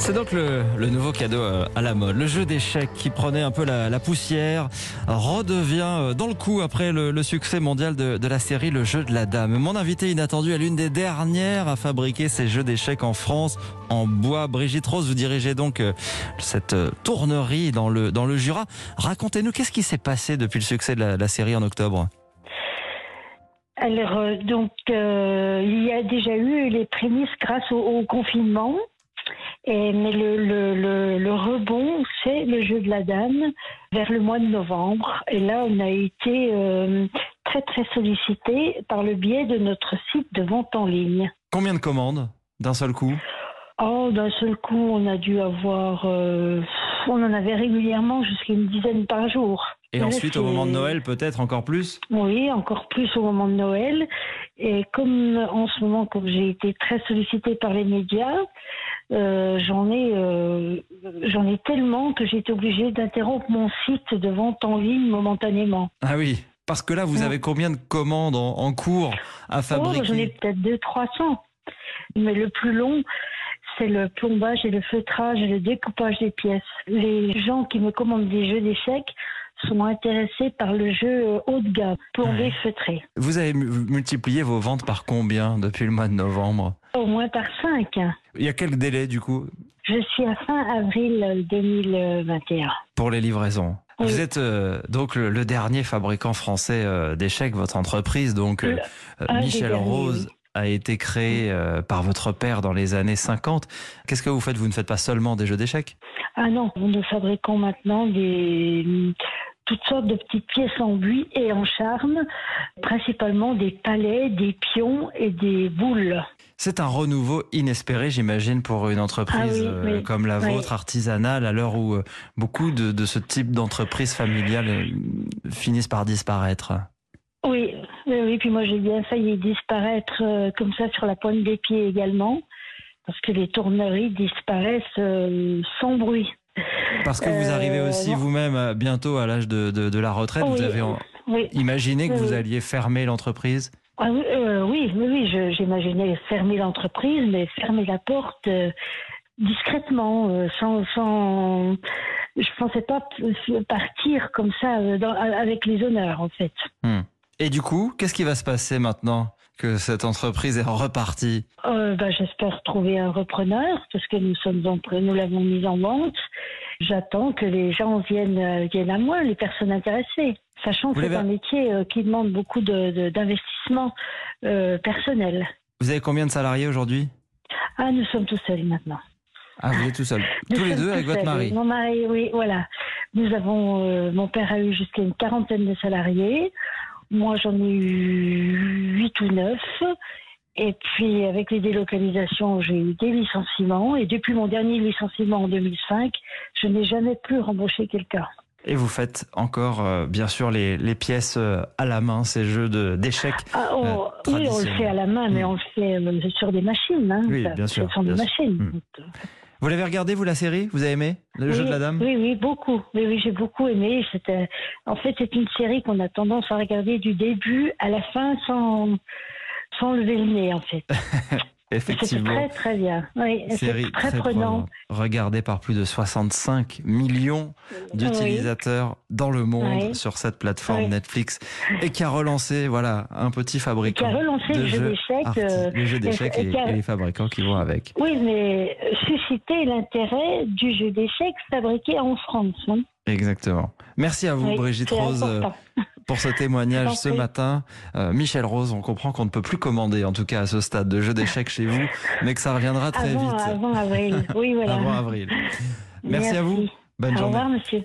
C'est donc le, nouveau cadeau euh, à la mode. Le jeu d'échecs qui prenait un peu la, poussière redevient euh, dans le coup après le, le succès mondial de, la série Le jeu de la dame. Mon invité inattendu est l'une des dernières à fabriquer ces jeux d'échecs en France en bois. Brigitte Rose, vous dirigez donc euh, cette tournerie dans le, Jura. Racontez-nous, qu'est-ce qui s'est passé depuis le succès de la, série en octobre? Alors, donc, euh, il y a déjà eu les prémices grâce au confinement. Et, mais le, le, le, le rebond, c'est le jeu de la dame vers le mois de novembre. Et là, on a été euh, très, très sollicité par le biais de notre site de vente en ligne. Combien de commandes d'un seul coup? Oh, d'un seul coup, on a dû avoir. Euh, on en avait régulièrement jusqu'à une dizaine par jour. Et ensuite, au moment de Noël, peut-être encore plus? Oui, encore plus au moment de Noël. Et comme en ce moment, comme j'ai été très sollicitée par les médias, euh, j'en ai, euh, j'en ai tellement que j'ai été obligée d'interrompre mon site de vente en ligne momentanément. Ah oui, parce que là, vous avez combien de commandes en, en cours à fabriquer oh, J'en ai peut-être 200-300. Mais le plus long, c'est le plombage et le feutrage et le découpage des pièces. Les gens qui me commandent des jeux d'échecs sont intéressés par le jeu haut de gamme, plombé, ouais. feutré. Vous avez multiplié vos ventes par combien depuis le mois de novembre? Au moins par 5. Il y a quel délai du coup Je suis à fin avril 2021. Pour les livraisons oui. Vous êtes euh, donc le, le, dernier fabricant français euh, d'échecs, votre entreprise, donc euh, Michel Rose a été créé par votre père dans les années 50. Qu'est-ce que vous faites? Vous ne faites pas seulement des jeux d'échecs? Ah non, nous fabriquons maintenant des toutes sortes de petites pièces en buis et en charme, principalement des palais, des pions et des boules. C'est un renouveau inespéré, j'imagine, pour une entreprise ah oui, oui, comme la oui. vôtre, artisanale, à l'heure où beaucoup de, de ce type d'entreprise familiale finissent par disparaître. Oui, oui, oui, puis moi j'ai bien failli disparaître euh, comme ça sur la pointe des pieds également, parce que les tourneries disparaissent euh, sans bruit. Parce que vous arrivez aussi vous-même bientôt à l'âge de, de, de, la retraite, vous avez oui. imaginé que vous alliez fermer l'entreprise? Ah, oui, euh, oui, oui, j'imaginais fermer l'entreprise, mais fermer la porte euh, discrètement, sans, sans, je pensais pas partir comme ça dans, avec les honneurs en fait. Hmm. Et du coup, qu'est-ce qui va se passer maintenant? Que cette entreprise est repartie euh, bah, J'espère trouver un repreneur parce que nous sommes en, nous l'avons mise en vente. J'attends que les gens viennent, viennent à moi, les personnes intéressées, sachant que c'est un métier euh, qui demande beaucoup d'investissement de, de, euh, personnel. Vous avez combien de salariés aujourd'hui? Ah, nous sommes tous seuls maintenant. Ah, vous êtes tout seul Tous les deux avec votre mari Mon mari, oui, voilà. Nous avons, euh, mon père a eu jusqu'à une quarantaine de salariés. Moi, j'en ai eu 8 ou 9. Et puis, avec les délocalisations, j'ai eu des licenciements. Et depuis mon dernier licenciement en 2005, je n'ai jamais plus rembauché quelqu'un. Et vous faites encore, euh, bien sûr, les, les, pièces euh, à la main, ces jeux d'échecs ah, oh, euh, Oui, on le fait à la main, mais mmh. on le fait sur des machines. Hein. Oui, bien sûr. Ce sont des sûr. machines. Mmh. Vous l'avez regardé, vous, la série? Vous avez aimé Le oui, jeu de la dame? Oui, oui, beaucoup. Oui, oui, j'ai beaucoup aimé. C'était, en fait, c'est une série qu'on a tendance à regarder du début à la fin sans, sans lever le nez, en fait. Effectivement. Très, très bien. Oui, série très, très prenant. Regardée par plus de 65 millions d'utilisateurs oui. dans le monde oui. sur cette plateforme Netflix et qui a relancé, voilà, un petit fabricant. Qui a relancé de le jeu d'échecs. Euh, le jeu d'échecs et, les fabricants qui vont avec. Oui, mais susciter l'intérêt du jeu d'échecs fabriqué en France. Hein. Exactement. Merci à vous, Brigitte Rose, important. Pour ce témoignage ce matin. Euh, Michel Rose, on comprend qu'on ne peut plus commander, en tout cas à ce stade, de jeu d'échecs chez vous, mais que ça reviendra très avant, vite. Avant avril, oui, voilà. avant avril. Merci, Merci, à vous. Bonne Au journée. Au revoir, monsieur.